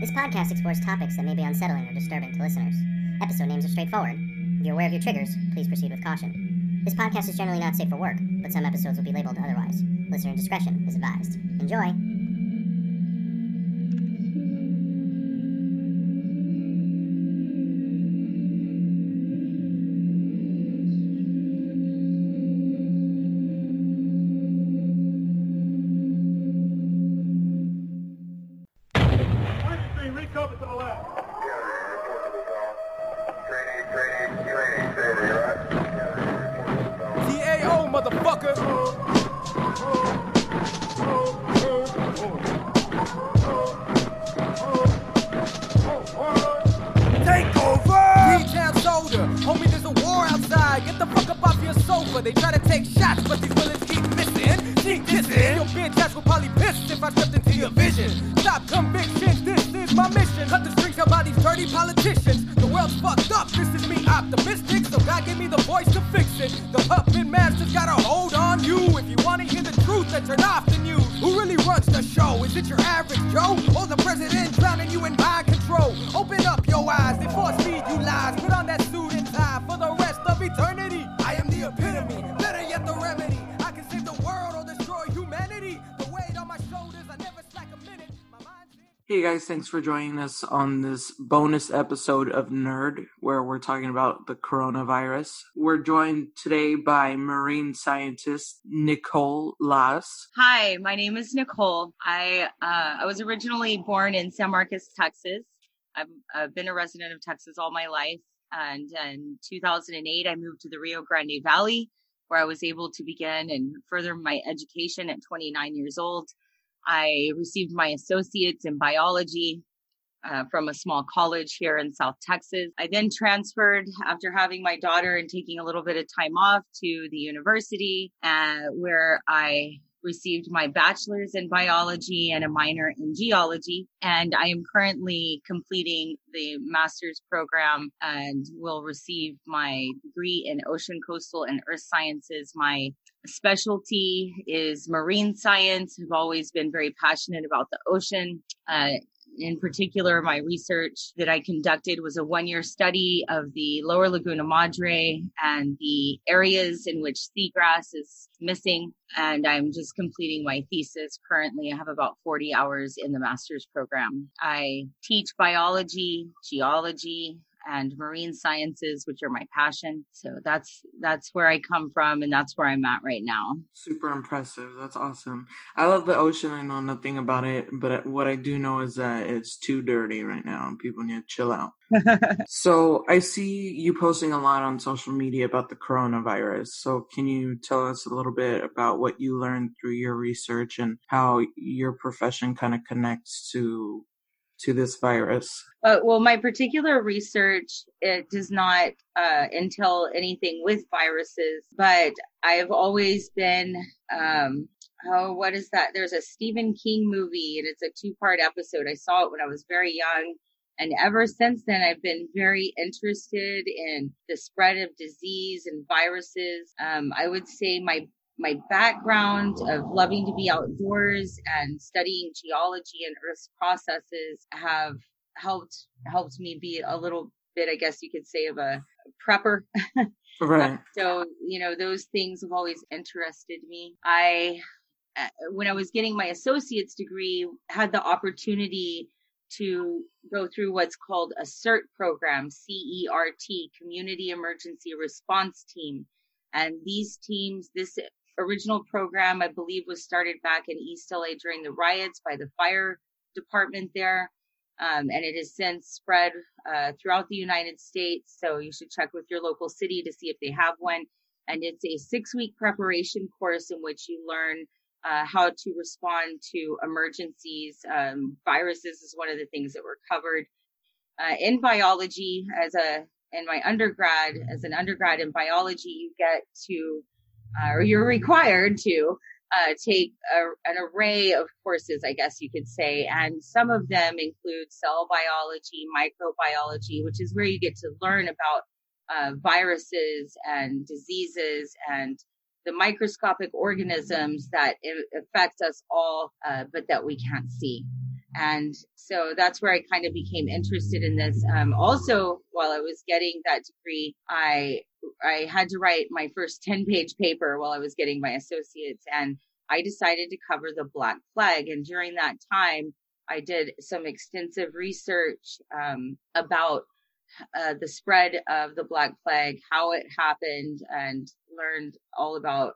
This podcast explores topics that may be unsettling or disturbing to listeners. Episode names are straightforward. If you're aware of your triggers, please proceed with caution. This podcast is generally not safe for work, but some episodes will be labeled otherwise. Listener discretion is advised. Enjoy! Guys, thanks for joining us on this bonus episode of Nurd, where we're talking about the coronavirus. We're joined today by marine scientist Nicole Las. Hi, my name is Nicole. I uh, I was originally born in San Marcos, Texas. I've, I've been a resident of Texas all my life, and in 2008 I moved to the Rio Grande Valley, where I was able to begin and further my education at 29 years old. I received my associates in biology uh, from a small college here in South Texas. I then transferred after having my daughter and taking a little bit of time off to the university, uh, where I received my bachelor's in biology and a minor in geology. And I am currently completing the master's program and will receive my degree in ocean, coastal, and earth sciences. My specialty is marine science. I've always been very passionate about the ocean. Uh, in particular, my research that I conducted was a one year study of the lower Laguna Madre and the areas in which seagrass is missing. And I'm just completing my thesis currently. I have about 40 hours in the master's program. I teach biology, geology, and marine sciences, which are my passion. So that's that's where I come from and that's where I'm at right now. Super impressive. That's awesome. I love the ocean. I know nothing about it, but what I do know is that it's too dirty right now and people need to chill out. So I see you posting a lot on social media about the coronavirus. So can you tell us a little bit about what you learned through your research and how your profession kind of connects to to this virus? Uh, well, my particular research it does not uh, entail anything with viruses, but I've always been. Um, oh, what is that? There's a Stephen King movie, and it's a two-part episode. I saw it when I was very young, and ever since then, I've been very interested in the spread of disease and viruses. Um, I would say my my background of loving to be outdoors and studying geology and earth's processes have helped helped me be a little bit i guess you could say of a prepper. Right. so you know those things have always interested me. I uh, when i was getting my associate's degree had the opportunity to go through what's called a cert program c-e-r-t community emergency response team. And these teams this original program, I believe, was started back in East LA during the riots by the fire department there. Um, and it has since spread uh, throughout the United States. So you should check with your local city to see if they have one. And it's a six week preparation course in which you learn uh, how to respond to emergencies. Um, viruses is one of the things that were covered. Uh, in biology, as a in my undergrad, as an undergrad in biology, you get to uh, or you're required to uh, take a, an array of courses, I guess you could say. And some of them include cell biology, microbiology, which is where you get to learn about uh, viruses and diseases and the microscopic organisms that affect us all, uh, but that we can't see. And so that's where I kind of became interested in this. Um, also, while I was getting that degree, I I had to write my first 10 page paper while I was getting my associates and I decided to cover the Black Plague. And during that time, I did some extensive research um, about uh, the spread of the Black Plague, how it happened, and learned all about,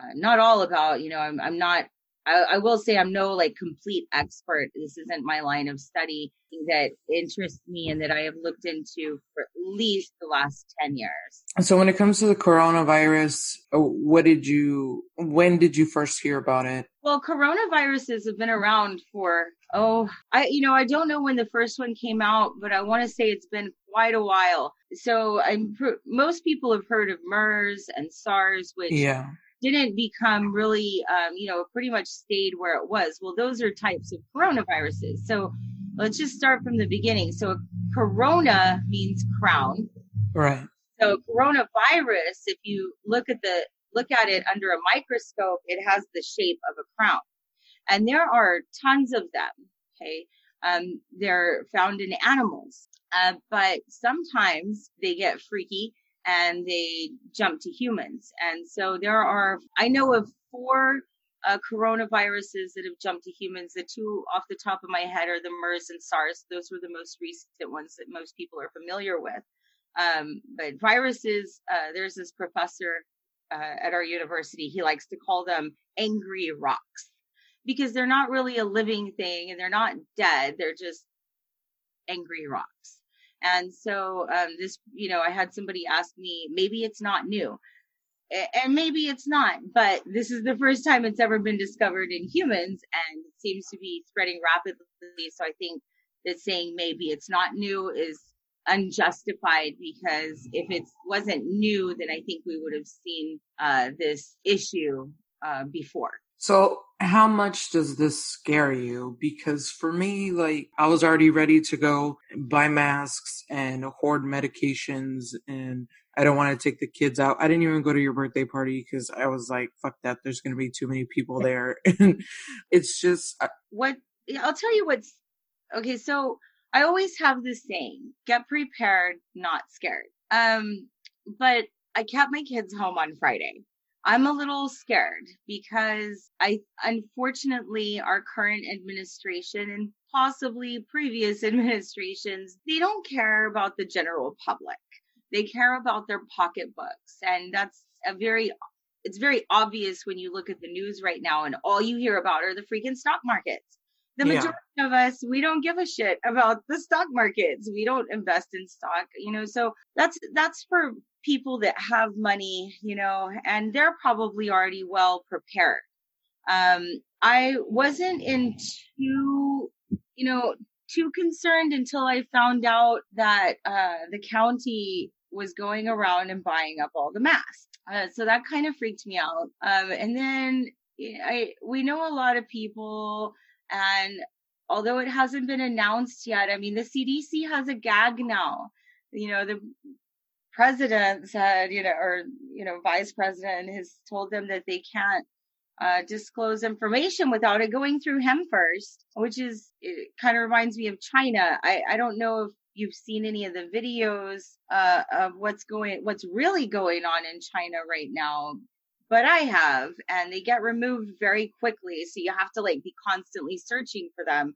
uh, not all about, you know, I'm, I'm not I, I will say I'm no like complete expert. This isn't my line of study that interests me and that I have looked into for at least the last 10 years. So when it comes to the coronavirus, uh, what did you, when did you first hear about it? Well, coronaviruses have been around for, oh, I, you know, I don't know when the first one came out, but I want to say it's been quite a while. So I'm, most people have heard of MERS and SARS, which yeah didn't become really, um, you know, pretty much stayed where it was. Well, those are types of coronaviruses. So let's just start from the beginning. So corona means crown. Right. So coronavirus, if you look at the look at it under a microscope, it has the shape of a crown. And there are tons of them. Okay. Um, they're found in animals. Uh, but sometimes they get freaky and they jump to humans. And so there are, I know of four uh, coronaviruses that have jumped to humans. The two off the top of my head are the MERS and SARS. Those were the most recent ones that most people are familiar with. Um, but viruses, uh, there's this professor uh, at our university. He likes to call them angry rocks because they're not really a living thing and they're not dead. They're just angry rocks. And so um, this, you know, I had somebody ask me, maybe it's not new. And maybe it's not, but this is the first time it's ever been discovered in humans and it seems to be spreading rapidly. So I think that saying maybe it's not new is unjustified because if it wasn't new, then I think we would have seen uh, this issue uh, before. So how much does this scare you? Because for me, like, I was already ready to go buy masks and hoard medications and I don't want to take the kids out. I didn't even go to your birthday party because I was like, fuck that. There's going to be too many people there. and it's just. What, I'll tell you what's, okay. So I always have this saying, get prepared, not scared. Um, but I kept my kids home on Friday I'm a little scared because I, unfortunately, our current administration and possibly previous administrations, they don't care about the general public. They care about their pocketbooks. And that's a very, it's very obvious when you look at the news right now and all you hear about are the freaking stock markets. The majority yeah. of us, we don't give a shit about the stock markets. We don't invest in stock, you know, so that's, that's for people that have money, you know, and they're probably already well prepared. Um, I wasn't in too, you know, too concerned until I found out that uh, the county was going around and buying up all the masks. Uh, so that kind of freaked me out. Um, and then I, we know a lot of people, and although it hasn't been announced yet, I mean, the CDC has a gag now. You know, the president said, you know, or, you know, vice president has told them that they can't uh, disclose information without it going through him first, which is, kind of reminds me of China. I, I don't know if you've seen any of the videos uh, of what's going, what's really going on in China right now, but I have, and they get removed very quickly. So you have to like be constantly searching for them.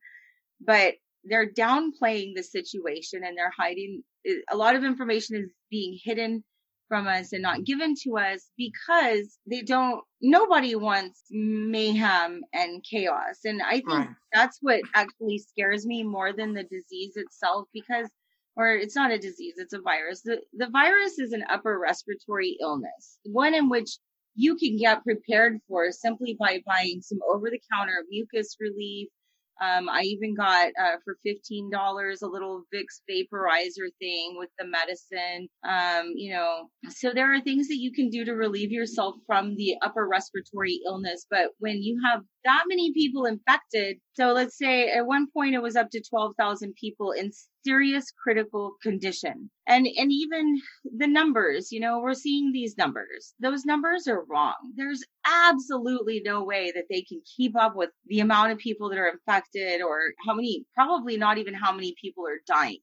But they're downplaying the situation and they're hiding a lot of information is being hidden from us and not given to us because they don't nobody wants mayhem and chaos and i think right. that's what actually scares me more than the disease itself because or it's not a disease it's a virus the, the virus is an upper respiratory illness one in which you can get prepared for simply by buying some over the counter mucus relief um, I even got uh, for fifteen dollars a little Vicks vaporizer thing with the medicine. Um, you know, so there are things that you can do to relieve yourself from the upper respiratory illness. But when you have that many people infected, So let's say at one point it was up to 12,000 people in serious critical condition. And, and even the numbers, you know, we're seeing these numbers. Those numbers are wrong. There's absolutely no way that they can keep up with the amount of people that are infected or how many, probably not even how many people are dying.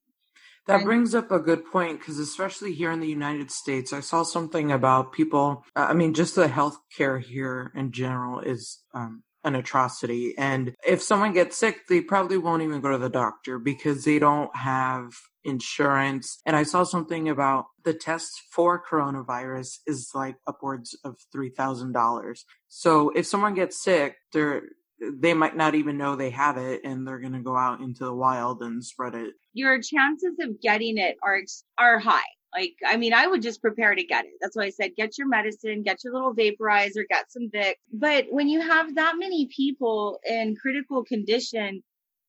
That brings up a good point because, especially here in the United States, I saw something about people. I mean, just the healthcare here in general is um, an atrocity. And if someone gets sick, they probably won't even go to the doctor because they don't have insurance. And I saw something about the test for coronavirus is like upwards of $3,000. So if someone gets sick, they're they might not even know they have it and they're going to go out into the wild and spread it. Your chances of getting it are are high. Like, I mean, I would just prepare to get it. That's why I said, get your medicine, get your little vaporizer, get some Vicks. But when you have that many people in critical condition,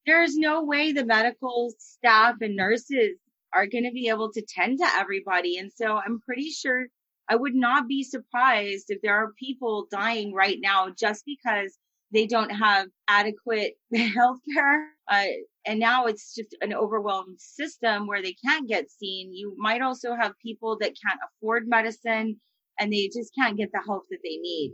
there's no way the medical staff and nurses are going to be able to tend to everybody. And so I'm pretty sure I would not be surprised if there are people dying right now just because they don't have adequate health care. Uh, and now it's just an overwhelmed system where they can't get seen. You might also have people that can't afford medicine and they just can't get the help that they need.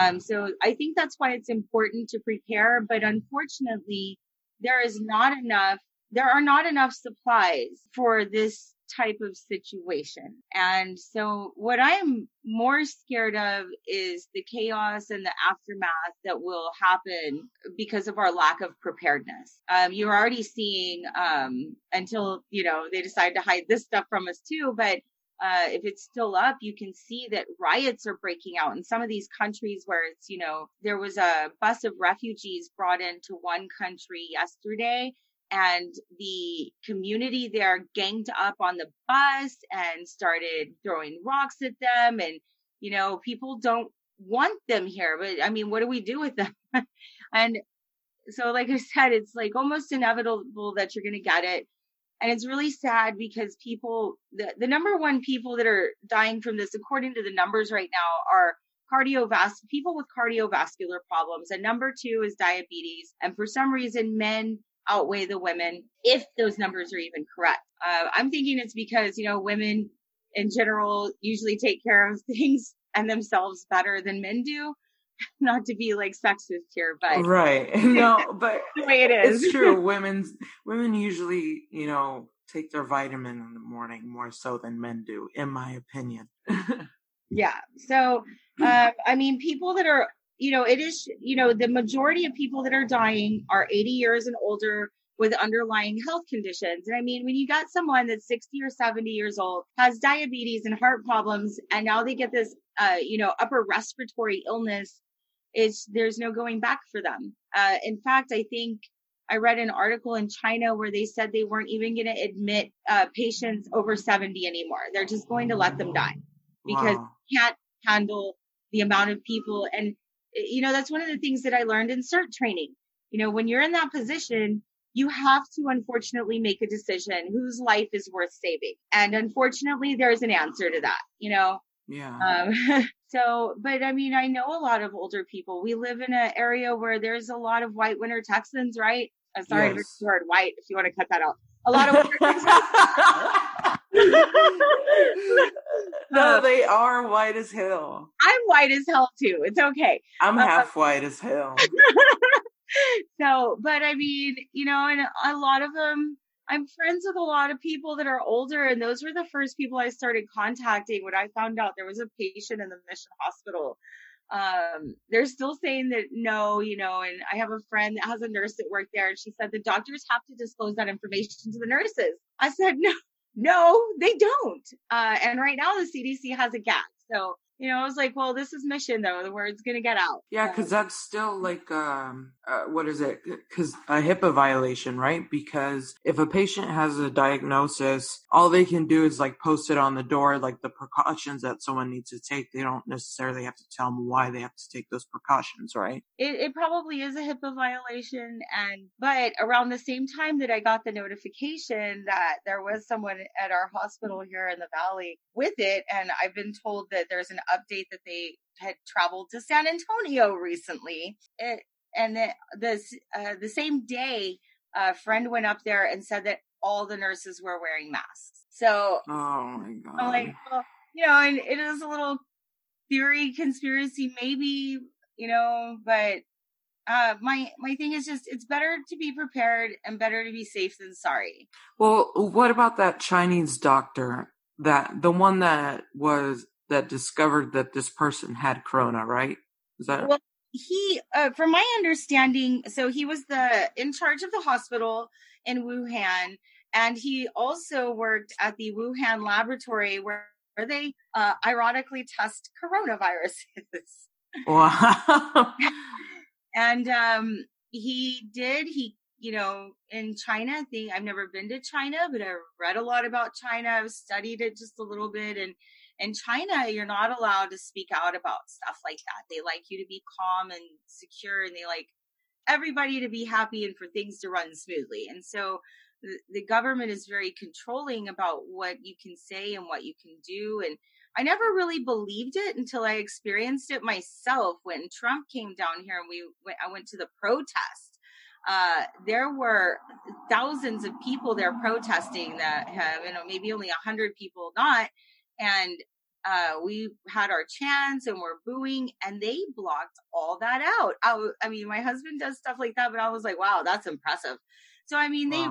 Um, so I think that's why it's important to prepare. But unfortunately, there is not enough, there are not enough supplies for this type of situation. And so what I am more scared of is the chaos and the aftermath that will happen because of our lack of preparedness. Um, you're already seeing, um, until, you know, they decide to hide this stuff from us too, but uh, if it's still up, you can see that riots are breaking out in some of these countries where it's, you know, there was a bus of refugees brought into one country yesterday and the community there ganged up on the bus and started throwing rocks at them. And you know people don't want them here but i mean what do we do with them? And so like i said it's like almost inevitable that you're going to get it. And it's really sad because people the, the number one people that are dying from this according to the numbers right now are cardiovascular people with cardiovascular problems. And number two is diabetes. And for some reason men outweigh the women if those numbers are even correct. Uh, I'm thinking it's because, you know, women in general usually take care of things and themselves better than men do. Not to be like sexist here, but right. No, but the way it is. It's true. Women's women usually, you know, take their vitamin in the morning more so than men do, in my opinion. yeah. So, uh, I mean, people that are you know, it is, you know, the majority of people that are dying are 80 years and older with underlying health conditions. And I mean, when you got someone that's 60 or 70 years old, has diabetes and heart problems, and now they get this, uh, you know, upper respiratory illness, it's, there's no going back for them. Uh, in fact, I think I read an article in China where they said they weren't even going to admit uh, patients over 70 anymore. They're just going to let them die because wow. can't handle the amount of people. And you know, that's one of the things that I learned in CERT training. You know, when you're in that position, you have to unfortunately make a decision whose life is worth saving. And unfortunately, there's an answer to that, you know? Yeah. Um, so, but I mean, I know a lot of older people. We live in an area where there's a lot of white winter Texans, right? I'm uh, sorry, yes. the word white, if you want to cut that out. A lot of no, they are white as hell. I'm white as hell too. It's okay. I'm uh, half white as hell. so, but I mean, you know, and a lot of them, I'm friends with a lot of people that are older, and those were the first people I started contacting when I found out there was a patient in the mission hospital. Um, they're still saying that no, you know, and I have a friend that has a nurse that worked there, and she said the doctors have to disclose that information to the nurses. I said, no, no, they don't. Uh, and right now the CDC has a gap. So you know, I was like, well, this is mission though. The word's gonna get out. Yeah, because that's still like, um, uh, what is it? Because a HIPAA violation, right? Because if a patient has a diagnosis, all they can do is like post it on the door, like the precautions that someone needs to take. They don't necessarily have to tell them why they have to take those precautions, right? It, it probably is a HIPAA violation, and but around the same time that I got the notification that there was someone at our hospital here in the valley with it, and I've been told that there's an update that they had traveled to San Antonio recently. It, and the the uh, the same day, a friend went up there and said that all the nurses were wearing masks. So, oh my god, I'm like, well, you know, and it is a little theory conspiracy, maybe, you know, but uh my my thing is just it's better to be prepared and better to be safe than sorry well what about that chinese doctor that the one that was that discovered that this person had corona right? Is that well he uh, from my understanding so he was the in charge of the hospital in wuhan and he also worked at the wuhan laboratory where, they uh, ironically test coronaviruses. Wow. And um he did he you know in china i think i've never been to china but i read a lot about china i've studied it just a little bit and in china you're not allowed to speak out about stuff like that they like you to be calm and secure and they like everybody to be happy and for things to run smoothly and so the, government is very controlling about what you can say and what you can do and I never really believed it until I experienced it myself when Trump came down here and we went, I went to the protest. Uh, there were thousands of people there protesting that have, you know, maybe only a hundred people not. And, uh, we had our chance and we're booing and they blocked all that out. I, I mean, my husband does stuff like that, but I was like, wow, that's impressive. So, I mean, they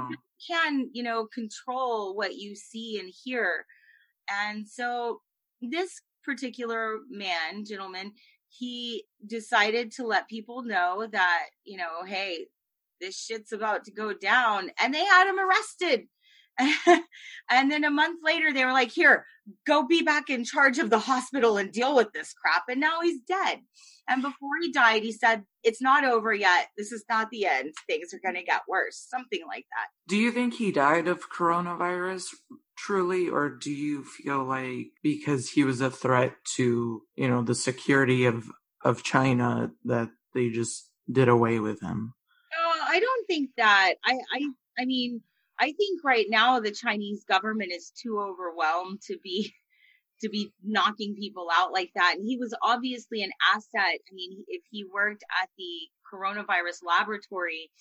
can, you know, control what you see and hear. And so this particular man, gentleman, he decided to let people know that, you know, hey, this shit's about to go down. And they had him arrested. and then a month later, they were like, here, go be back in charge of the hospital and deal with this crap. And now he's dead. And before he died, he said, it's not over yet. This is not the end. Things are going to get worse. Something like that. Do you think he died of coronavirus truly? Or do you feel like because he was a threat to, you know, the security of, of China that they just did away with him? Uh, I don't think that. I, I, I mean, I think right now the Chinese government is too overwhelmed to be to be knocking people out like that. And he was obviously an asset. I mean, if he worked at the coronavirus laboratory,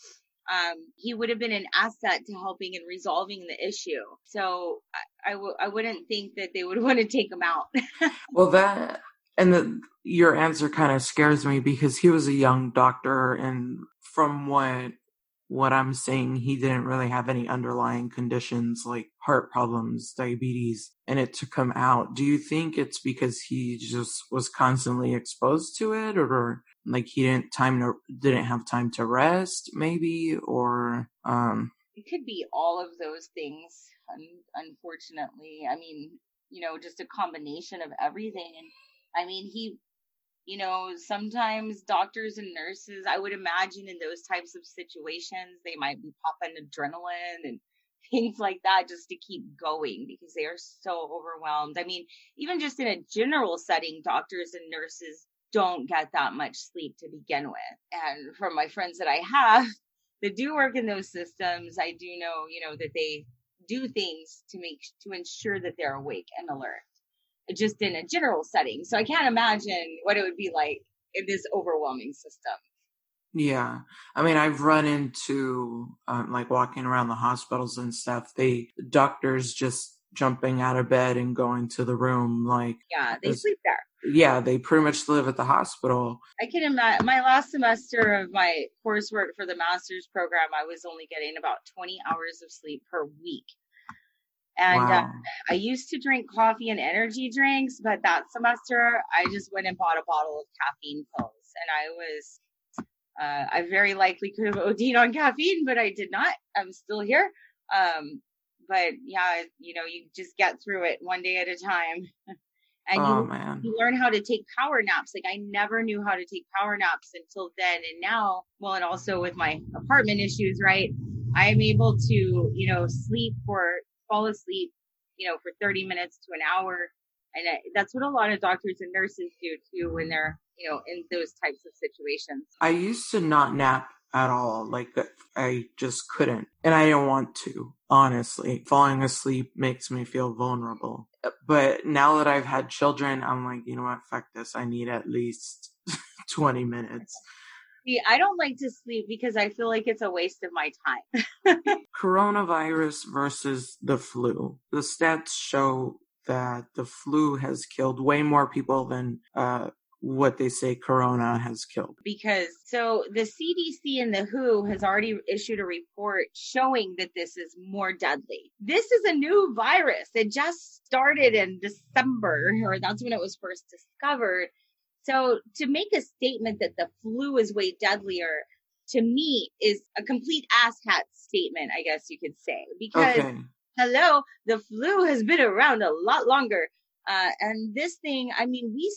um, he would have been an asset to helping and resolving the issue. So I wouldn't think that they would want to take him out. well, that and the, your answer kind of scares me because he was a young doctor, and from what what I'm saying, he didn't really have any underlying conditions like heart problems, diabetes, and it took him out. Do you think it's because he just was constantly exposed to it or like he didn't time to didn't have time to rest maybe or um? It could be all of those things unfortunately. I mean you know just a combination of everything. And i mean he you know, sometimes doctors and nurses, I would imagine in those types of situations, they might be popping adrenaline and things like that just to keep going because they are so overwhelmed. I mean, even just in a general setting, doctors and nurses don't get that much sleep to begin with. And from my friends that I have that do work in those systems, I do know, you know, that they do things to make to ensure that they're awake and alert just in a general setting. So I can't imagine what it would be like in this overwhelming system. Yeah. I mean, I've run into, um, like walking around the hospitals and stuff, they, doctors just jumping out of bed and going to the room. Like, yeah, they sleep there. Yeah, they pretty much live at the hospital. I can imagine my last semester of my coursework for the master's program, I was only getting about 20 hours of sleep per week. And uh, wow. uh, I used to drink coffee and energy drinks, but that semester I just went and bought a bottle of caffeine pills. And I was, uh, I very likely could have OD'd on caffeine, but I did not. I'm still here. Um, but yeah, you know, you just get through it one day at a time. and oh, you, man. you learn how to take power naps. Like I never knew how to take power naps until then. And now, well, and also with my apartment issues, right? I'm able to, you know, sleep for fall asleep, you know, for 30 minutes to an hour. And that's what a lot of doctors and nurses do too when they're, you know, in those types of situations. I used to not nap at all. Like uh, I just couldn't. And I don't want to, honestly. Falling asleep makes me feel vulnerable. But now that I've had children, I'm like, you know what? Fuck this. I need at least 20 minutes. See, I don't like to sleep because I feel like it's a waste of my time. Coronavirus versus the flu. The stats show that the flu has killed way more people than uh, what they say corona has killed. because so the CDC and the WHO has already issued a report showing that this is more deadly. This is a new virus. It just started in December, or that's when it was first discovered. So to make a statement that the flu is way deadlier to me is a complete asshat statement, I guess you could say, because Okay. hello, the flu has been around a lot longer. Uh, and this thing, I mean, we,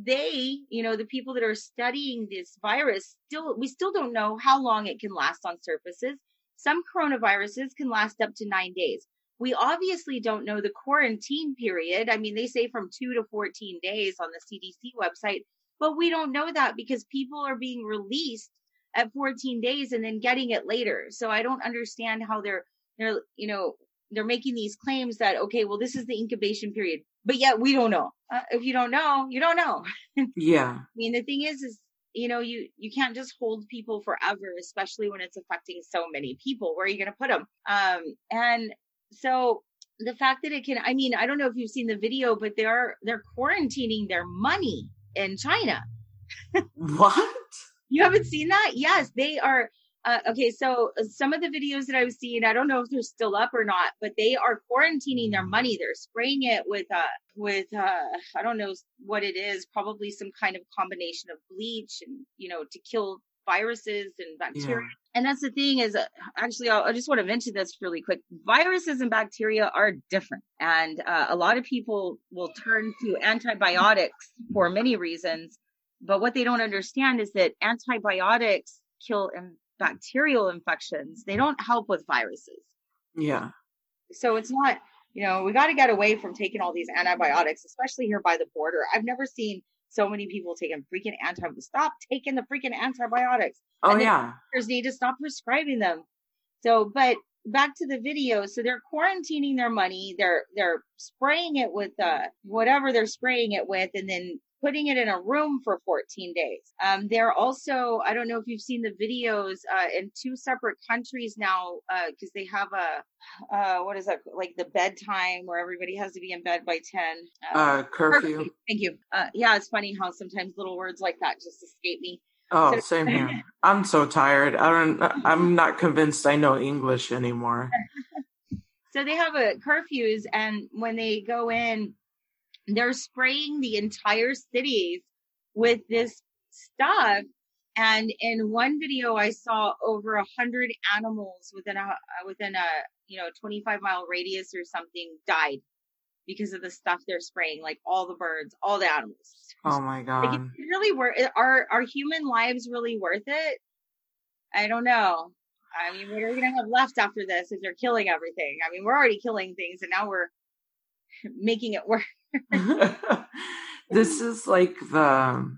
they, you know, the people that are studying this virus still, we still don't know how long it can last on surfaces. Some coronaviruses can last up to nine days. We obviously don't know the quarantine period. I mean, they say from two to 14 days on the CDC website, but we don't know that because people are being released at 14 days and then getting it later. So I don't understand how they're, they're, you know, they're making these claims that, okay, well, this is the incubation period, but yet we don't know. Uh, if you don't know, you don't know. Yeah. I mean, the thing is, is, you know, you, you can't just hold people forever, especially when it's affecting so many people. Where are you going to put them? Um, and so the fact that it can, I mean, I don't know if you've seen the video, but they're, they're quarantining their money in China. What? You haven't seen that? Yes, they are. Uh, okay, so uh, some of the videos that I've seen, I don't know if they're still up or not, but they are quarantining their money. They're spraying it with, uh, with, uh, I don't know what it is, probably some kind of combination of bleach and, you know, to kill viruses and bacteria. And that's the thing is, uh, actually, I'll, I just want to mention this really quick. Viruses and bacteria are different. And uh, a lot of people will turn to antibiotics for many reasons. But what they don't understand is that antibiotics kill in bacterial infections. They don't help with viruses. Yeah. So it's not, you know, we got to get away from taking all these antibiotics, especially here by the border. I've never seen so many people taking freaking antibiotics. stop taking the freaking antibiotics Oh And yeah. doctors need to stop prescribing them. So, but back to the video. So they're quarantining their money. They're, they're spraying it with, uh, whatever they're spraying it with and then putting it in a room for 14 days. Um, they're also, I don't know if you've seen the videos, uh, in two separate countries now, uh, cause they have a, uh, what is that? Like the bedtime where everybody has to be in bed by 10. Uh, curfew. Thank you. Uh, yeah, it's funny how sometimes little words like that just escape me. Oh, So- same here. I'm so tired. I don't. I'm not convinced I know English anymore. So they have a curfews, and when they go in, they're spraying the entire cities with this stuff. And in one video, I saw over a hundred animals within a within a you know 25 mile radius or something died because of the stuff they're spraying. Like all the birds, all the animals. Oh my god. is it really worth? Are are human lives really worth it? I don't know. I mean, what are we gonna have left after this if they're killing everything? I mean, we're already killing things, and now we're making it work. this is like the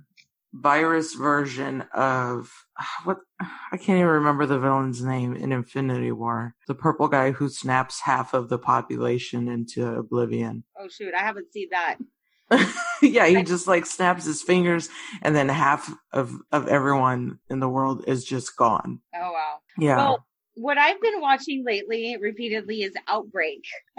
virus version of what I can't even remember the villain's name in Infinity War. The purple guy who snaps half of the population into oblivion. Oh shoot, I haven't seen that. yeah, he just like snaps his fingers and then half of of everyone in the world is just gone. Oh wow. Yeah. Well, what I've been watching lately, repeatedly, is Outbreak.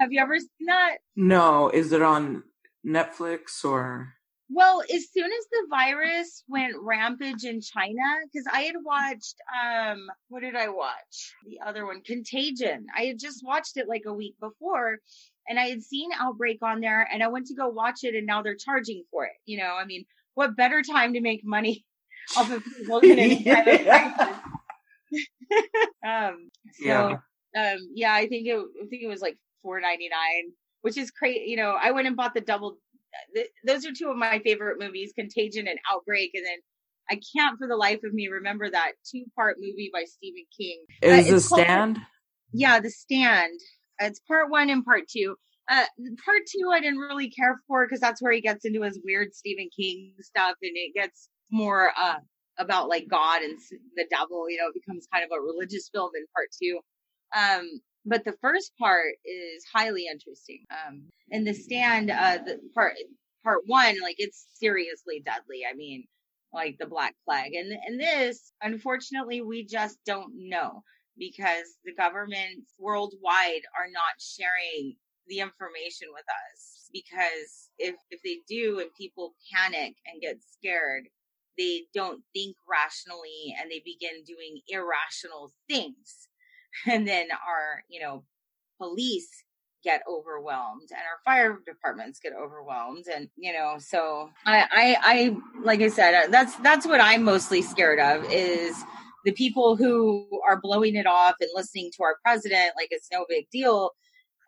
have you ever seen that? no, is it on Netflix or Well, as soon as the virus went rampage in China, because I had watched, um, what did I watch? The other one, Contagion. I had just watched it like a week before and I had seen Outbreak on there and I went to go watch it and now they're charging for it. You know, I mean, what better time to make money off of people than any kind of crisis? um, so, Yeah. um, yeah, I think it, I think it was like four ninety nine, which is crazy. You know, I went and bought the double. Th- those are two of my favorite movies, Contagion and Outbreak, and then I can't for the life of me remember that two part movie by Stephen King. is Uh, the called- stand? Yeah, The Stand. It's part one and part two. Uh, part two I didn't really care for because that's where he gets into his weird Stephen King stuff, and it gets more uh about like God and the devil. You know, it becomes kind of a religious film in part two. Um, but the first part is highly interesting. Um, and the stand, uh, the part part one, like it's seriously deadly. I mean, like the Black Plague. And, and this, unfortunately, we just don't know because the governments worldwide are not sharing the information with us because if if they do and people panic and get scared they don't think rationally and they begin doing irrational things. And then our you know police get overwhelmed and our fire departments get overwhelmed and you know so I, I i like i said uh, that's that's what i'm mostly scared of is the people who are blowing it off and listening to our president like it's no big deal.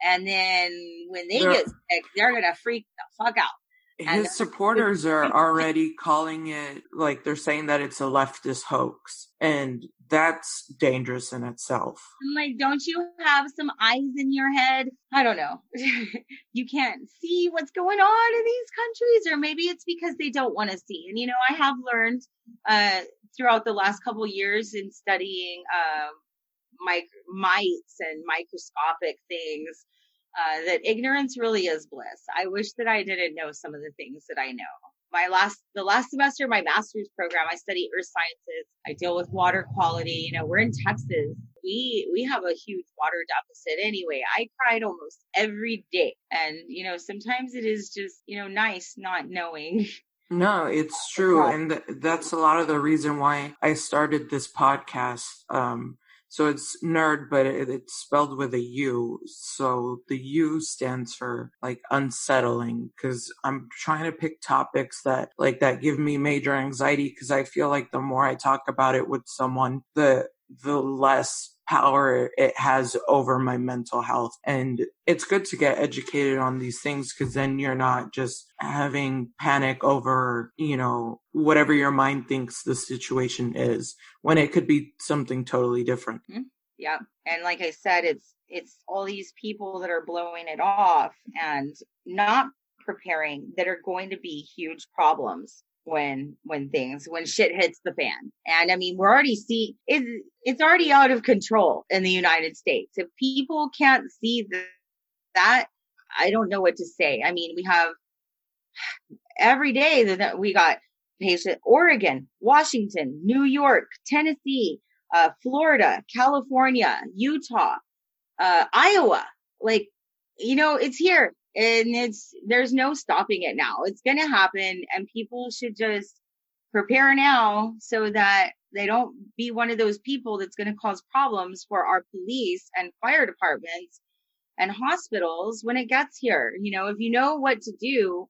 And then when they they're, get sick they're gonna freak the fuck out his supporters are already calling it like they're saying that it's a leftist hoax and that's dangerous in itself. I'm like don't you have some eyes in your head? I don't know. You can't see what's going on in these countries or maybe it's because they don't want to see. And you know i have learned uh throughout the last couple years in studying um mites and microscopic things uh, that ignorance really is bliss. I wish that I didn't know some of the things that I know. My last, the last semester, of my master's program, I study earth sciences. I deal with water quality. You know, we're in Texas. We, we have a huge water deficit anyway. I cried almost every day. And, you know, sometimes it is just, you know, nice not knowing No, it's true. And that's a lot of the reason why I started this podcast. Um, so it's nerd, but it, it's spelled with a U. So the U stands for like unsettling because I'm trying to pick topics that like that give me major anxiety because I feel like the more I talk about it with someone, the the less power it has over my mental health. And it's good to get educated on these things because then you're not just having panic over, you know, whatever your mind thinks the situation is when it could be something totally different. Mm-hmm. Yeah. And like I said, it's, it's all these people that are blowing it off and not preparing that are going to be huge problems when when things when shit hits the fan. And i mean we're already see it's it's already out of control in the united states. If people can't see that i don't know what to say. I mean we have every day that we got patient oregon washington new york tennessee uh, florida california utah uh, iowa. Like you know it's here and it's there's no stopping it now. It's going to happen and people should just prepare now so that they don't be one of those people that's going to cause problems for our police and fire departments and hospitals when it gets here. You know if you know what to do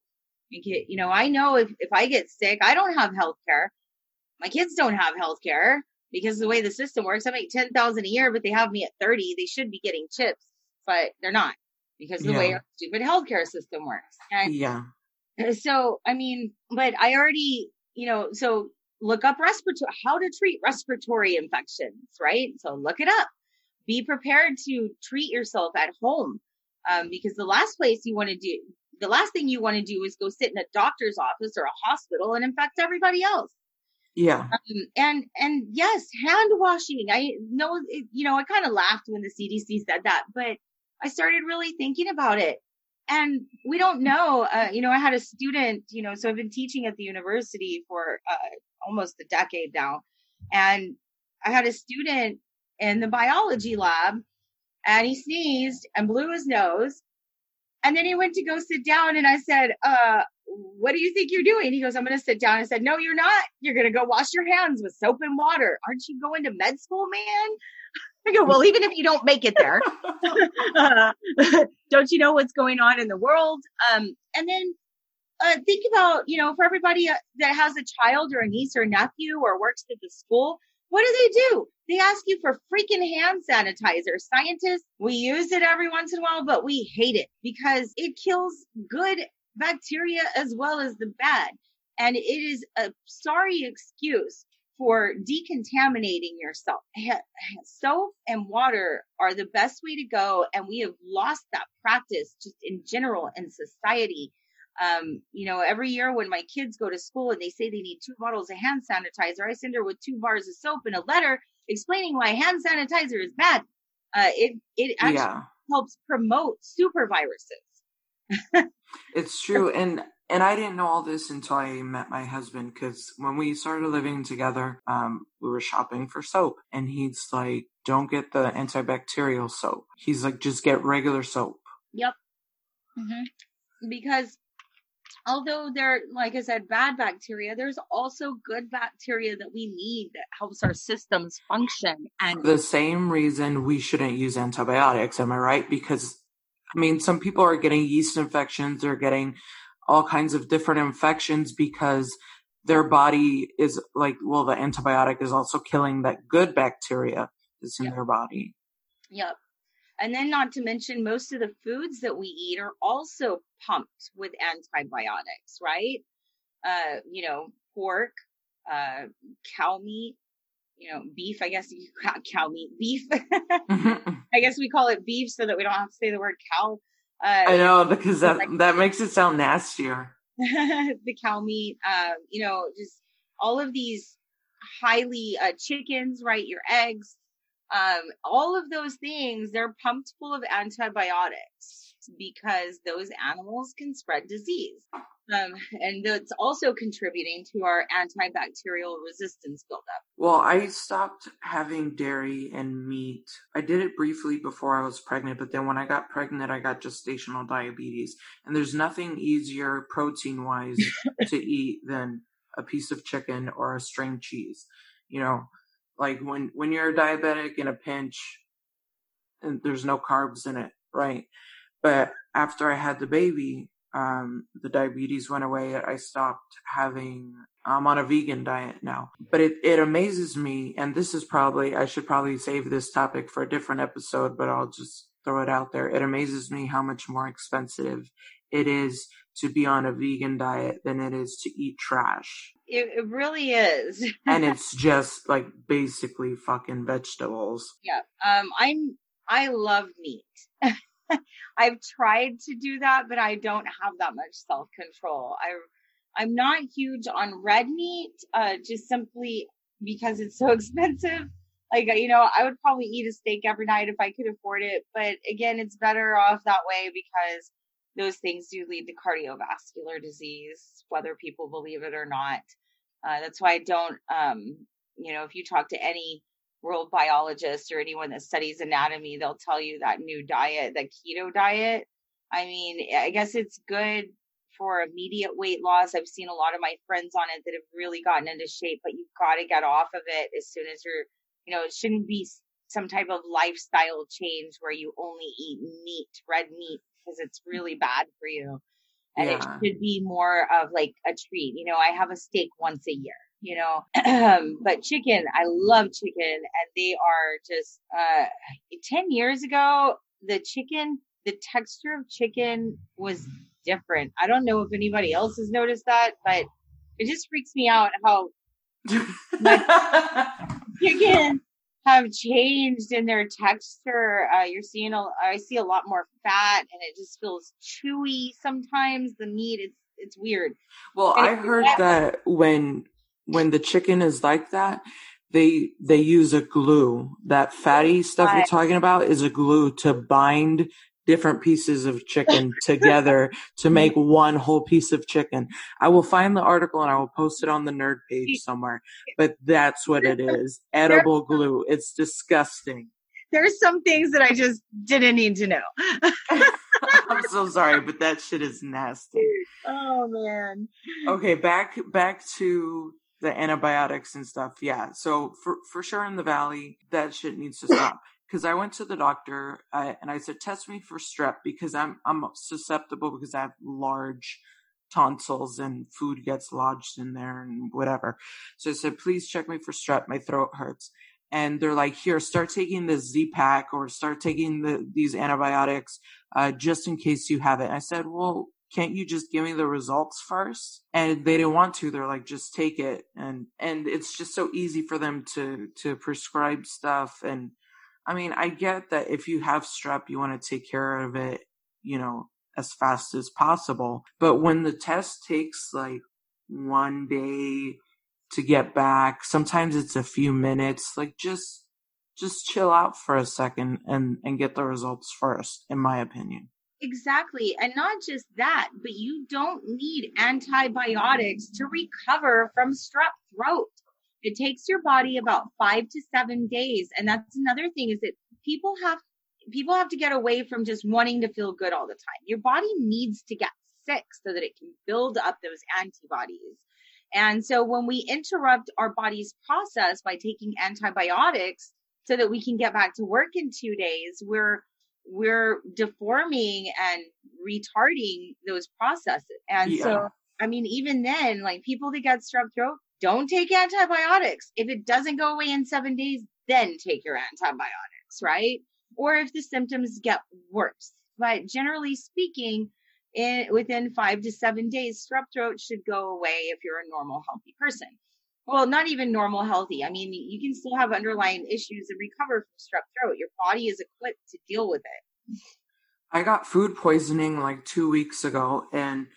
you know i know if, if i get sick i don't have health care my kids don't have health care because the way the system works. I make 10000 a year but they have me at 30 they should be getting CHIPs but they're not because the yeah. way our stupid healthcare system works. And yeah. So, I mean, but I already, you know, so look up respiratory, how to treat respiratory infections, right? So look it up. Be prepared to treat yourself at home. Um, because the last place you want to do, the last thing you want to do is go sit in a doctor's office or a hospital and infect everybody else. Yeah. Um, and, and yes, hand washing. I know, you know, I kind of laughed when the CDC said that, but I started really thinking about it. And we don't know, uh, you know, I had a student, you know, so I've been teaching at the university for uh, almost a decade now. And I had a student in the biology lab and he sneezed and blew his nose. And then he went to go sit down and I said, uh, what do you think you're doing? He goes, I'm going to sit down. I said, no, you're not. You're going to go wash your hands with soap and water. Aren't you going to med school, man? I go, well, even if you don't make it there, uh, don't you know what's going on in the world? Um, and then uh, think about, you know, for everybody uh, that has a child or a niece or nephew or works at the school, what do they do? They ask you for freaking hand sanitizer. Scientists, we use it every once in a while, but we hate it because it kills good bacteria as well as the bad. And it is a sorry excuse for decontaminating yourself. Soap and water are the best way to go. And we have lost that practice just in general in society. Um, you know, every year when my kids go to school and they say they need two bottles of hand sanitizer, I send her with two bars of soap and a letter explaining why hand sanitizer is bad. Uh, it, it actually yeah. helps promote super viruses. it's true. And and I didn't know all this until I met my husband because when we started living together, um, we were shopping for soap and he's like, don't get the antibacterial soap. He's like, just get regular soap. Yep. Mm-hmm. Because although there, like I said, bad bacteria, there's also good bacteria that we need that helps our systems function. And the same reason we shouldn't use antibiotics, am I right? Because I mean, some people are getting yeast infections, they're getting all kinds of different infections because their body is like, well, the antibiotic is also killing that good bacteria that's in yep. their body. Yep. And then, not to mention, most of the foods that we eat are also pumped with antibiotics, right? Uh, you know, pork, uh, cow meat, you know, beef. I guess you cow meat, beef. Mm-hmm. I guess we call it beef so that we don't have to say the word cow. Uh, I know because that like, that makes it sound nastier. the cow meat, uh, you know, just all of these highly uh, chickens, right? Your eggs, um, all of those things, they're pumped full of antibiotics because those animals can spread disease. Um, and that's also contributing to our antibacterial resistance buildup. Well, I stopped having dairy and meat. I did it briefly before I was pregnant, but then when I got pregnant, I got gestational diabetes. And there's nothing easier protein wise to eat than a piece of chicken or a string cheese. You know, like when, when you're diabetic in a pinch and there's no carbs in it, right? But after I had the baby, um, the diabetes went away. I stopped having, I'm on a vegan diet now. But it, it amazes me, and this is probably, I should probably save this topic for a different episode, but I'll just throw it out there. It amazes me how much more expensive it is to be on a vegan diet than it is to eat trash. It, it really is. and it's just like basically fucking vegetables. Yeah. Um, I'm, I love meat. I've tried to do that, but I don't have that much self control. I, I'm not huge on red meat, uh, just simply because it's so expensive. Like, you know, I would probably eat a steak every night if I could afford it. But again, it's better off that way because those things do lead to cardiovascular disease, whether people believe it or not. Uh, that's why I don't, um, you know, if you talk to any world biologist or anyone that studies anatomy, they'll tell you that new diet, the keto diet. I mean, I guess it's good for immediate weight loss. I've seen a lot of my friends on it that have really gotten into shape, but you've got to get off of it as soon as you're, you know, it shouldn't be some type of lifestyle change where you only eat meat, red meat, because it's really mm-hmm. bad for you. And yeah. it should be more of like a treat. You know, I have a steak once a year you know. but chicken, I love chicken, and they are just. Uh, Ten years ago, the chicken, the texture of chicken was different. I don't know if anybody else has noticed that, but it just freaks me out how chicken have changed in their texture. Uh, you're seeing a, I see a lot more fat, and it just feels chewy. Sometimes the meat, it's it's weird. Well, and I heard that when when the chicken is like that, they they use a glue. That fatty stuff you're talking about is a glue to bind different pieces of chicken together to make one whole piece of chicken. I will find the article and I will post it on the Nurd page somewhere. But that's what it is. Edible glue. It's disgusting. There's some things that I just didn't need to know. I'm so sorry, but that shit is nasty. Oh man. Okay, back back to the antibiotics and stuff. Yeah. So for, for sure in the valley, that shit needs to stop. Cause I went to the doctor uh, and I said, test me for strep because I'm, I'm susceptible because I have large tonsils and food gets lodged in there and whatever. So I said, please check me for strep. My throat hurts. And they're like, here, start taking the Z pack or start taking the, these antibiotics, uh, just in case you have it. And I said, well, can't you just give me the results first? And they didn't want to. They're like just take it. And and it's just so easy for them to to prescribe stuff. And i mean i get that if you have strep you want to take care of it you know as fast as possible. But when the test takes like one day to get back sometimes it's a few minutes like just just chill out for a second and and get the results first in my opinion Exactly. And not just that, but you don't need antibiotics to recover from strep throat. It takes your body about five to seven days. And that's another thing is that people have people have to get away from just wanting to feel good all the time. Your body needs to get sick so that it can build up those antibodies. And so when we interrupt our body's process by taking antibiotics so that we can get back to work in two days, we're we're deforming and retarding those processes. And yeah. so, I mean, even then, like people that get strep throat, don't take antibiotics. If it doesn't go away in seven days, then take your antibiotics, right? Or if the symptoms get worse. But generally speaking, in within five to seven days, strep throat should go away if you're a normal, healthy person. Well, not even normal, healthy. I mean, you can still have underlying issues and recover from strep throat. Your body is equipped to deal with it. I got food poisoning like two weeks ago, and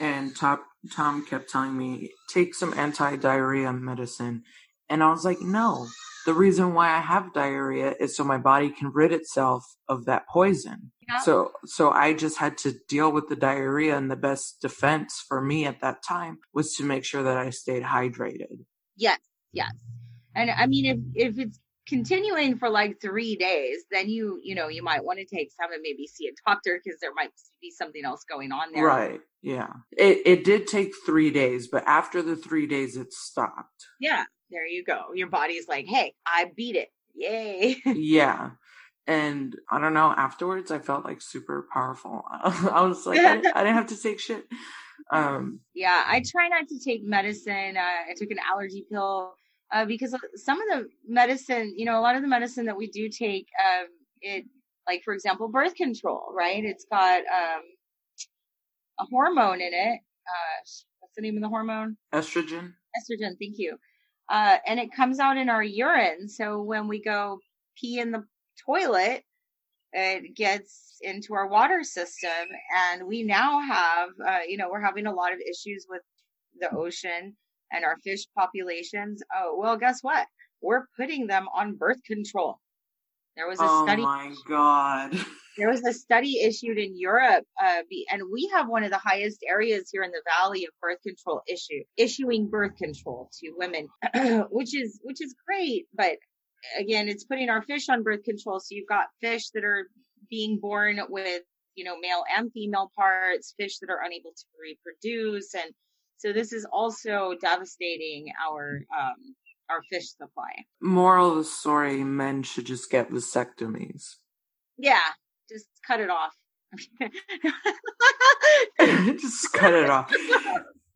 and top Tom kept telling me take some anti-diarrhea medicine, and I was like, no. The reason why I have diarrhea is so my body can rid itself of that poison. Yeah. So so I just had to deal with the diarrhea, and the best defense for me at that time was to make sure that I stayed hydrated. Yes, yes, and I mean if if it's continuing for like three days, then you, you know, you might want to take some and maybe see a doctor because there might be something else going on there. Right. Yeah. It it did take three days, but after the three days, it stopped. Yeah. There you go. Your body's like, hey, I beat it. Yay. yeah. And I don't know, afterwards, I felt like super powerful. I was like, I, I didn't have to take shit. Um, yeah, I try not to take medicine. Uh, I took an allergy pill uh, because some of the medicine, you know, a lot of the medicine that we do take, um, it, like for example, birth control, right? It's got um, a hormone in it. Uh, what's the name of the hormone? Estrogen. Estrogen. Thank you. Uh, and it comes out in our urine. So when we go pee in the toilet, it gets into our water system, and we now have, uh, you know, we're having a lot of issues with the ocean and our fish populations. Oh, well, guess what? We're putting them on birth control. There was a oh study. Oh my god. There was a study issued in Europe, uh, and we have one of the highest areas here in the valley of birth control issue, issuing birth control to women, which is which is great. But again, it's putting our fish on birth control. So you've got fish that are being born with you know male and female parts, fish that are unable to reproduce, and so this is also devastating our um, our fish supply. Moral of the story: Men should just get vasectomies. Yeah, just cut it off. just cut it off.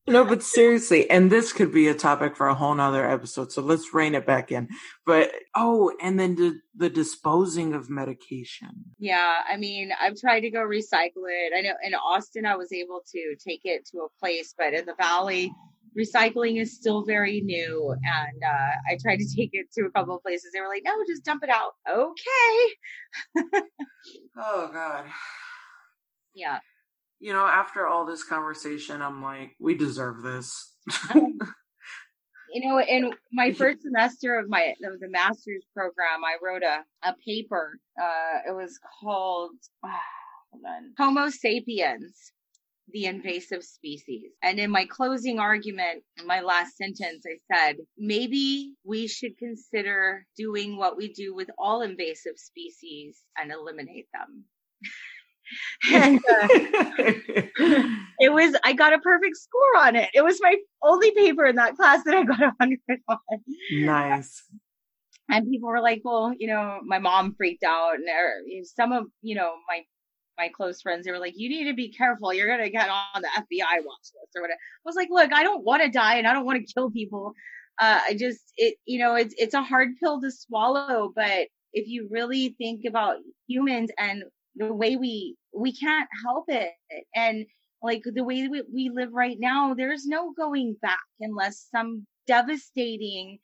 No, but seriously, and this could be a topic for a whole nother episode. So let's rein it back in. But oh, and then the the disposing of medication. Yeah, I mean, I've tried to go recycle it. I know in Austin I was able to take it to a place, but in the valley, recycling is still very new. And uh, I tried to take it to a couple of places. They were like, "No, just dump it out." Okay. oh God. Yeah you know, after all this conversation, I'm like, we deserve this. you know, in my first semester of my of the master's program, I wrote a a paper. Uh, it was called uh, Homo sapiens. The invasive species. And in my closing argument, in my last sentence, I said, maybe we should consider doing what we do with all invasive species and eliminate them. and uh, it was I got a perfect score on it. It was my only paper in that class that I got a hundred on. Nice. And people were like, "Well, you know, my mom freaked out, and some of you know my my close friends they were like, "You need to be careful. You're gonna get on the FBI watch list or whatever." I was like, "Look, I don't want to die, and I don't want to kill people. Uh, I just it you know it's it's a hard pill to swallow, but if you really think about humans and the way we we can't help it and like the way we, we live right now there's no going back unless some devastating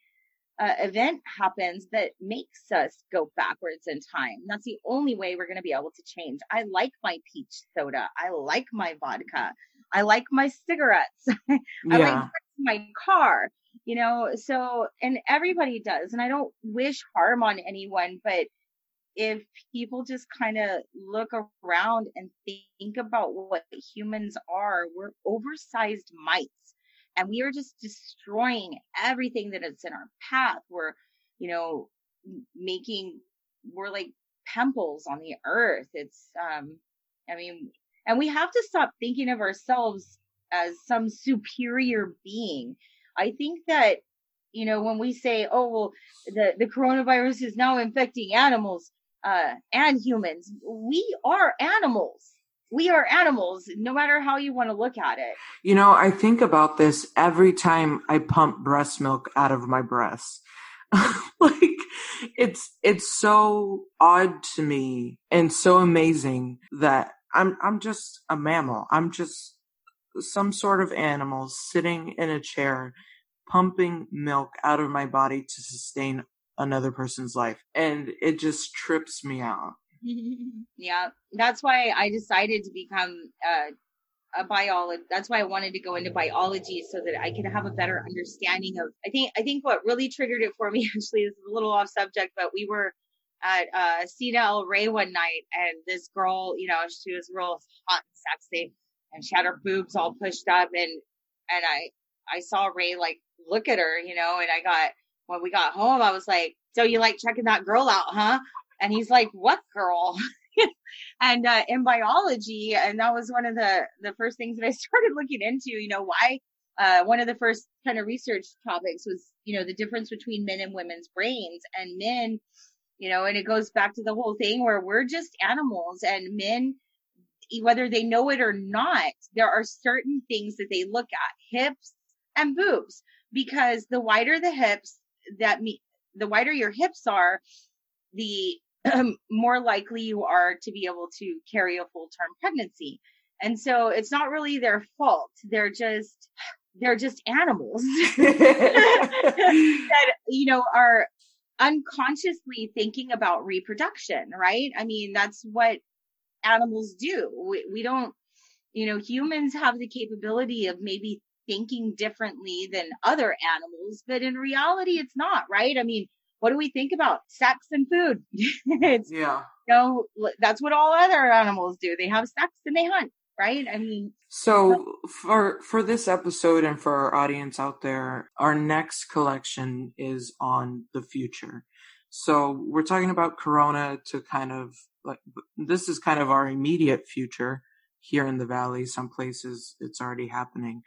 uh, event happens that makes us go backwards in time. That's the only way we're going to be able to change. I like my peach soda. I like my vodka. I like my cigarettes. I yeah. like my car you know? So and everybody does and i don't wish harm on anyone but if people just kind of look around and think about what humans are, we're oversized mites and we are just destroying everything that is in our path. We're, you know, making, we're like pimples on the earth. It's, um, I mean, and we have to stop thinking of ourselves as some superior being. I think that, you know, when we say, oh, well, the, the coronavirus is now infecting animals, uh, and humans, we are animals. We are animals, no matter how you want to look at it. You know, I think about this every time I pump breast milk out of my breasts. like it's it's so odd to me and so amazing that I'm I'm just a mammal. I'm just some sort of animal sitting in a chair pumping milk out of my body to sustain another person's life and it just trips me out yeah that's why i decided to become uh, a biologist that's why i wanted to go into biology so that i could have a better understanding of i think i think what really triggered it for me actually is a little off subject but we were at uh Cine El Rey one night and this girl you know she was real hot and sexy and she had her boobs all pushed up and and i i saw ray like look at her you know and i got when we got home, I was like, so you like checking that girl out, huh? And he's like, what girl? and uh, in biology, and that was one of the the first things that I started looking into. You know, why? Uh, one of the first kind of research topics was, you know, the difference between men and women's brains, and men, you know, and it goes back to the whole thing where we're just animals, and men, whether they know it or not, there are certain things that they look at, hips and boobs, because the wider the hips, that me the wider your hips are, the um, more likely you are to be able to carry a full term pregnancy. And so it's not really their fault. They're just they're just animals that you know are unconsciously thinking about reproduction, right? I mean, that's what animals do. We, we don't, you know, humans have the capability of maybe thinking differently than other animals, but in reality, it's not, right? I mean, what do we think about sex and food? it's, yeah. You know, that's what all other animals do. They have sex and they hunt, right? I mean, so for for this episode and for our audience out there, our next collection is on the future. So we're talking about Corona to kind of like this is kind of our immediate future here in the valley. Some places it's already happening.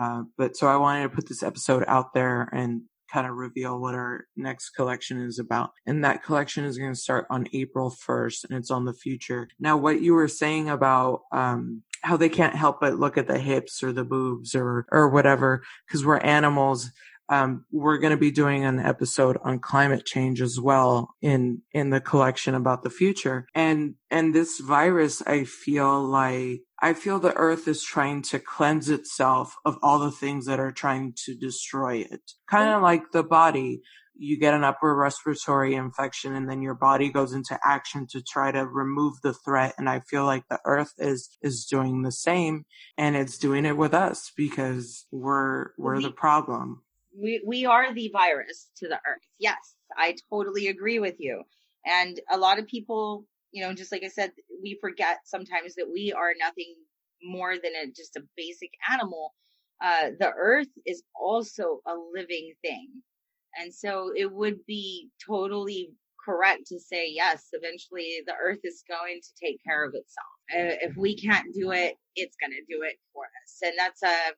Uh, but so I wanted to put this episode out there and kind of reveal what our next collection is about. And that collection is going to start on April 1st and it's on the future. Now, what you were saying about, um, how they can't help but look at the hips or the boobs or, or whatever, because we're animals um, we're going to be doing an episode on climate change as well in in the collection about the future. And and this virus i feel like i feel the earth is trying to cleanse itself of all the things that are trying to destroy it. Kind of like the body. You get an upper respiratory infection and then your body goes into action to try to remove the threat. And i feel like the earth is is doing the same and it's doing it with us because we're we're the problem we we are the virus to the earth. Yes, I totally agree with you. And a lot of people, you know, just like I said, we forget sometimes that we are nothing more than a just a basic animal. Uh, the earth is also a living thing. And so it would be totally correct to say, yes, eventually the earth is going to take care of itself. If we can't do it, it's going to do it for us. And that's a,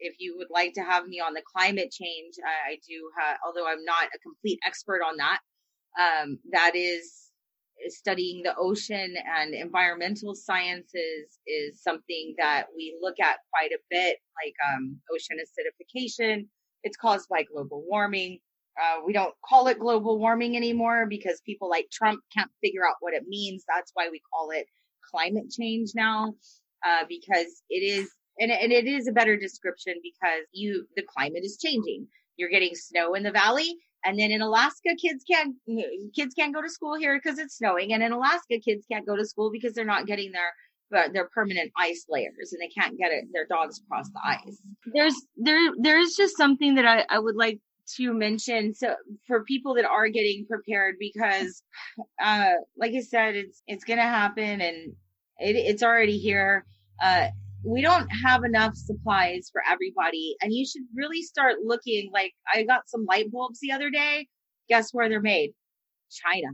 if you would like to have me on the climate change, I, I do, have, although I'm not a complete expert on that, um, that is studying the ocean and environmental sciences is something that we look at quite a bit, like um, ocean acidification. It's caused by global warming. Uh, we don't call it global warming anymore because people like Trump can't figure out what it means. That's why we call it climate change now, uh, because it is and, and it is a better description because you the climate is changing. You're getting snow in the valley, and then in Alaska, kids can't kids can't go to school here because it's snowing, and in Alaska, kids can't go to school because they're not getting their their permanent ice layers and they can't get it their dogs across the ice there's there there's just something that I, I would like to mention so for people that are getting prepared because uh like I said it's it's gonna happen and it, it's already here. Uh we don't have enough supplies for everybody and you should really start looking like I got some light bulbs the other day. Guess where they're made? China.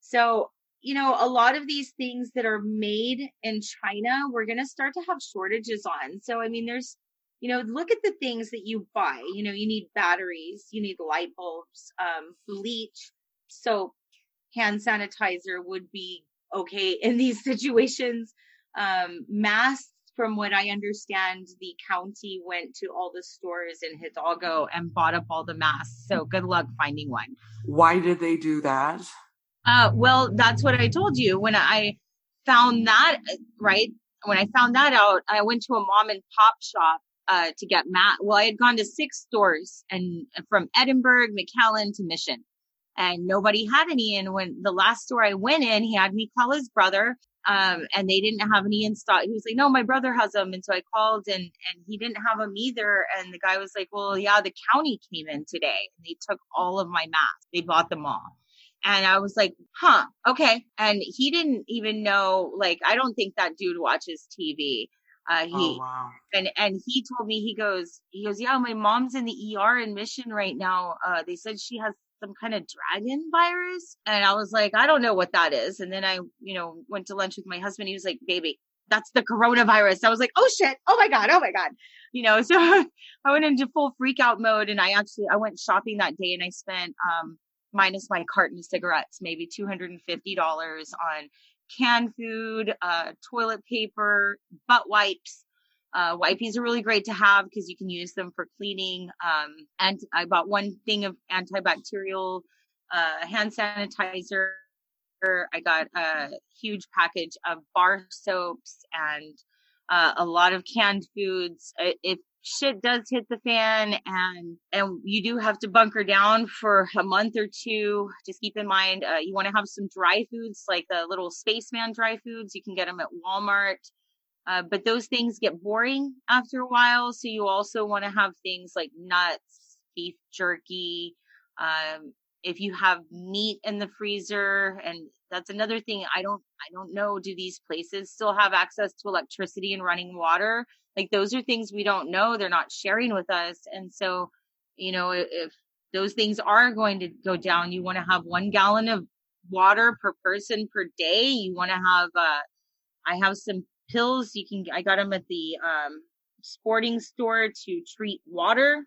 So you know, a lot of these things that are made in China, we're to start to have shortages on. So, I mean, there's, you know, look at the things that you buy. You know, you need batteries, you need light bulbs, um, bleach, soap, hand sanitizer would be okay in these situations. Um, masks, from what I understand, the county went to all the stores in Hidalgo and bought up all the masks. So good luck finding one. Why did they do that? Uh, well, that's what I told you when I found that, right? When I found that out, I went to a mom and pop shop, uh, to get mat. Well, I had gone to six stores and from Edinburg, McAllen to Mission and nobody had any. And when the last store I went in, he had me call his brother. Um, and they didn't have any in stock. He was like, no, my brother has them. And so I called and, and he didn't have them either. And the guy was like, well, yeah, the county came in today and they took all of my masks. They bought them all. And I was like, huh, okay. And he didn't even know, like, I don't think that dude watches TV. Uh, he, oh, wow. and, and he told me, he goes, he goes, yeah, my mom's in the ER in mission right now. Uh, they said she has some kind of dragon virus. And I was like, I don't know what that is. And then I, you know, went to lunch with my husband. He was like, baby, that's the coronavirus. I was like, oh shit. Oh my God. Oh my God. You know, so I went into full freak out mode and I actually, I went shopping that day and I spent, um, minus my carton of cigarettes, maybe $250 on canned food, uh, toilet paper, butt wipes. Uh, wipes are really great to have because you can use them for cleaning. Um, and I bought one thing of antibacterial, uh, hand sanitizer. I got a huge package of bar soaps and, uh, a lot of canned foods. If shit does hit the fan and and you do have to bunker down for a month or two just keep in mind uh, you want to have some dry foods like the little spaceman dry foods. You can get them at walmart. Uh, but those things get boring after a while. So you also want to have things like nuts beef jerky um, if you have meat in the freezer. And that's another thing i don't i don't know do these places still have access to electricity and running water like those are things we don't know. They're not sharing with us. And so, you know, if those things are going to go down, you want to have one gallon of water per person per day. You want to have, uh, I have some pills you can, I got them at the, um, sporting store to treat water.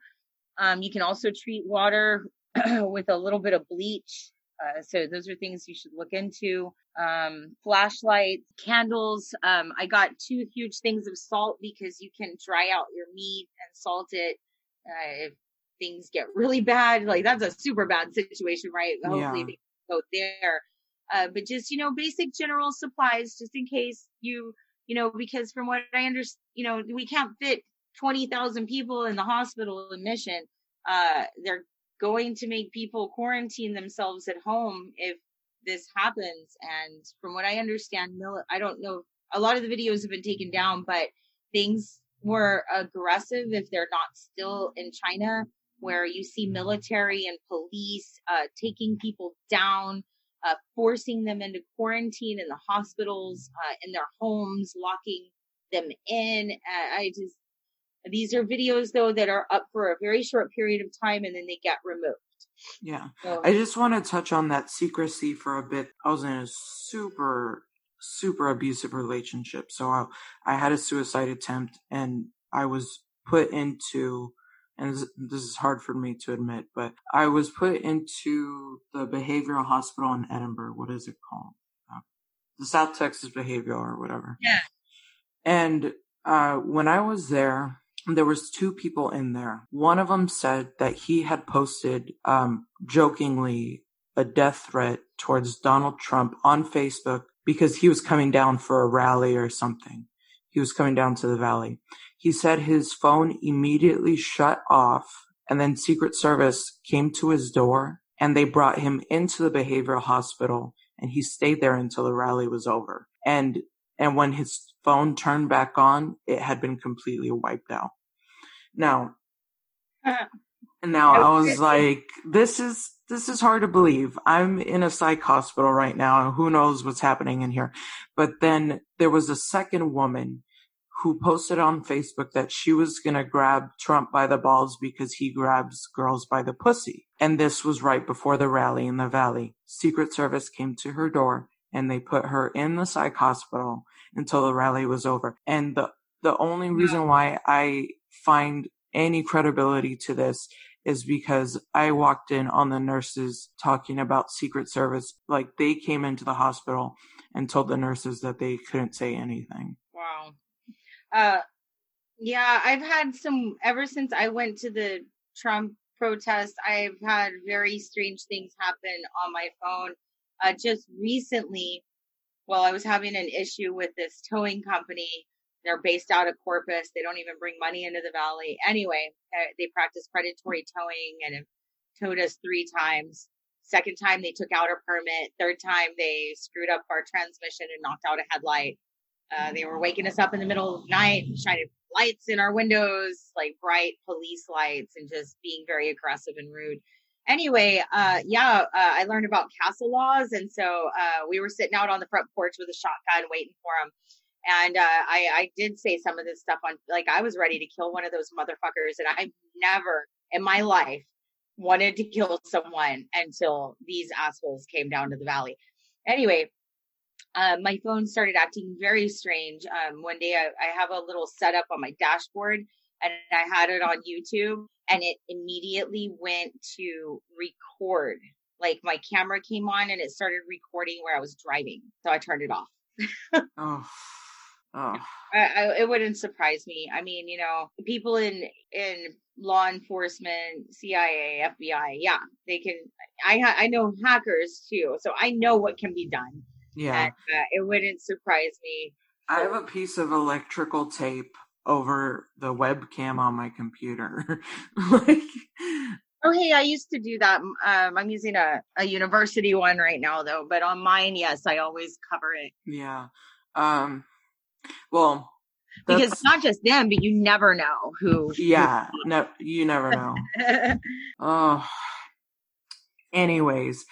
Um, you can also treat water with a little bit of bleach. Uh, so those are things you should look into um, flashlights, candles. Um, I got two huge things of salt because you can dry out your meat and salt it. Uh, if things get really bad, like that's a super bad situation, right? Hopefully Yeah. they go there. Uh, but just, you know, basic general supplies just in case you, you know, because from what I understand, you know, we can't fit 20,000 people in the hospital in Mission. Uh, they're going to make people quarantine themselves at home if this happens. And from what I understand, I don't know, a lot of the videos have been taken down, but things were aggressive if they're not still in China, where you see military and police uh, taking people down, uh, forcing them into quarantine in the hospitals, uh, in their homes, locking them in. I just, these are videos though that are up for a very short period of time and then they get removed. Yeah. So, I just want to touch on that secrecy for a bit. I was in a super, super abusive relationship. So I, I had a suicide attempt and I was put into, and this, this is hard for me to admit, but I was put into the behavioral hospital in Edinburg. What is it called? Uh, the South Texas Behavioral or whatever. Yeah. And, uh, when I was there, there was two people in there. One of them said that he had posted, um, jokingly a death threat towards Donald Trump on Facebook because he was coming down for a rally or something. He was coming down to the valley. He said his phone immediately shut off and then Secret Service came to his door and they brought him into the behavioral hospital and he stayed there until the rally was over. And, and when his phone turned back on, it had been completely wiped out. Now, now I was like, this is this is hard to believe. I'm in a psych hospital right now. And who knows what's happening in here? But then there was a second woman who posted on Facebook that she was going to grab Trump by the balls because he grabs girls by the pussy. And this was right before the rally in the valley. Secret Service came to her door and they put her in the psych hospital until the rally was over. And the, the only reason why I find any credibility to this is because I walked in on the nurses talking about Secret Service. Like they came into the hospital and told the nurses that they couldn't say anything. Wow. Uh, yeah, I've had some ever since I went to the Trump protest. I've had very strange things happen on my phone. Uh, just recently, well, I was having an issue with this towing company they're based out of Corpus. They don't even bring money into the valley. Anyway, uh, they practice predatory towing and have towed us three times. Second time they took out our permit. Third time they screwed up our transmission and knocked out a headlight. Uh, they were waking us up in the middle of the night, shining lights in our windows, like bright police lights, and just being very aggressive and rude. Anyway, uh, yeah, uh, I learned about castle laws, and so uh, we were sitting out on the front porch with a shotgun waiting for them and uh, I, I did say some of this stuff on, like, I was ready to kill one of those motherfuckers. And I've never in my life wanted to kill someone until these assholes came down to the valley. Anyway, uh, my phone started acting very strange. Um, one day I, I have a little setup on my dashboard and I had it on YouTube and it immediately went to record. Like my camera came on and it started recording where I was driving. So I turned it off. oh. Oh. I, I, it wouldn't surprise me. I mean, you know, people in in law enforcement, CIA, FBI, yeah, they can. I I know hackers too, so I know what can be done. Yeah, and, uh, it wouldn't surprise me. I have a piece of electrical tape over the webcam on my computer. like, oh hey, I used to do that. Um, I'm using a a university one right now though, but on mine, yes, I always cover it. Yeah. Um well, because it's not just them, but you never know who. Yeah, no, you never know. oh, anyways,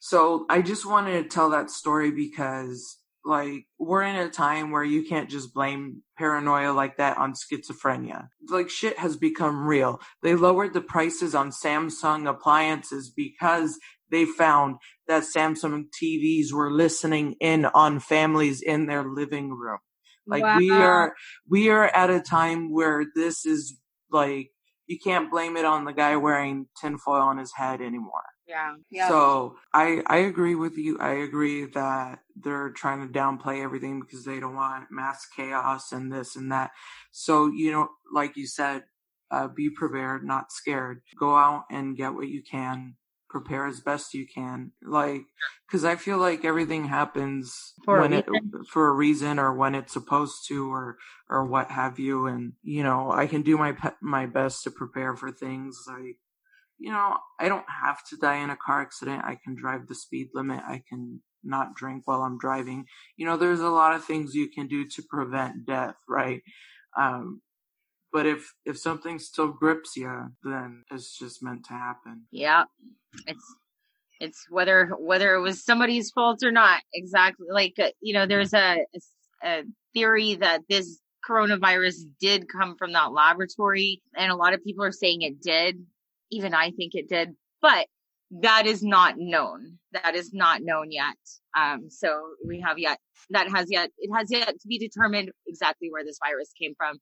so I just wanted to tell that story because, like, we're in a time where you can't just blame paranoia like that on schizophrenia. Like, shit has become real. They lowered the prices on Samsung appliances because they found that Samsung TVs were listening in on families in their living room. Like wow. we are, we are at a time where this is like, you can't blame it on the guy wearing tinfoil on his head anymore. Yeah. yeah. So I, I agree with you. I agree that they're trying to downplay everything because they don't want mass chaos and this and that. So, you know, like you said, uh, be prepared, not scared. Go out and get what you can prepare as best you can. Like because i feel like everything happens for when it for a reason or when it's supposed to or or what have you. And you know i can do my my best to prepare for things. Like you know i don't have to die in a car accident. I can drive the speed limit. I can not drink while i'm driving. You know there's a lot of things you can do to prevent death right? Um but if if something still grips you then it's just meant to happen. Yeah it's it's whether whether it was somebody's fault or not exactly. Like uh, you know there's a, a theory that this coronavirus did come from that laboratory and a lot of people are saying it did. Even i think it did. But that is not known. That is not known yet. Um so we have yet that has yet it has yet to be determined exactly where this virus came from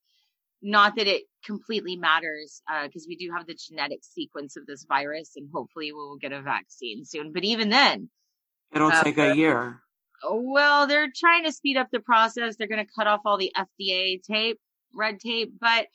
not that it completely matters because uh, we do have the genetic sequence of this virus and hopefully we'll get a vaccine soon but even then it'll uh, take a year. Well they're trying to speed up the process. They're going to cut off all the fda tape red tape but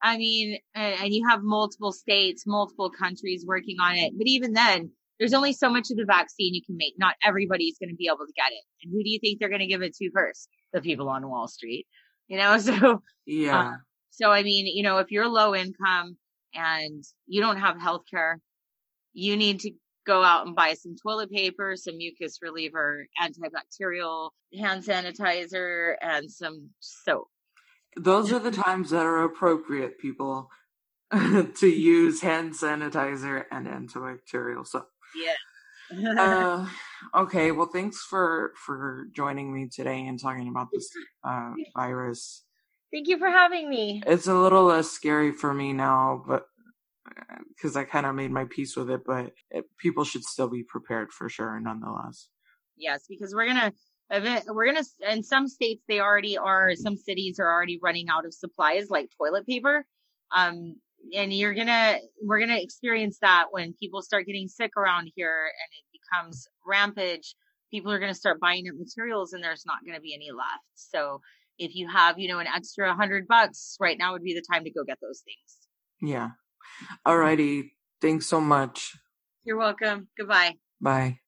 i mean and you have multiple states multiple countries working on it but even then there's only so much of the vaccine you can make. Not everybody's going to be able to get it. And who do you think they're going to give it to first? The people on wall street you know so yeah. uh, so, I mean, you know, if you're low income and you don't have health care, you need to go out and buy some toilet paper, some mucus reliever, antibacterial hand sanitizer, and some soap. Those are the times that are appropriate, people. to use hand sanitizer and antibacterial soap. Yeah. uh, okay, well, thanks for for joining me today and talking about this uh, virus. Thank you for having me. It's a little less scary for me now, but because I kind of made my peace with it, but it, people should still be prepared for sure, nonetheless. Yes, because we're gonna we're gonna in some states they already are. Some cities are already running out of supplies like toilet paper. Um, and you're gonna we're gonna experience that when people start getting sick around here and it becomes rampage. People are gonna start buying up materials and there's not gonna be any left. So if you have, you know, an extra hundred bucks, right now would be the time to go get those things. Yeah. Alrighty. Thanks so much. You're welcome. Goodbye. Bye.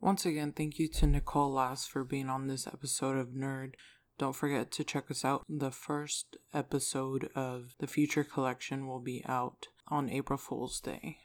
Once again, thank you to Nicole Lass for being on this episode of Nurd. Don't forget to check us out. The first episode of the Future Collection will be out on April Fool's Day.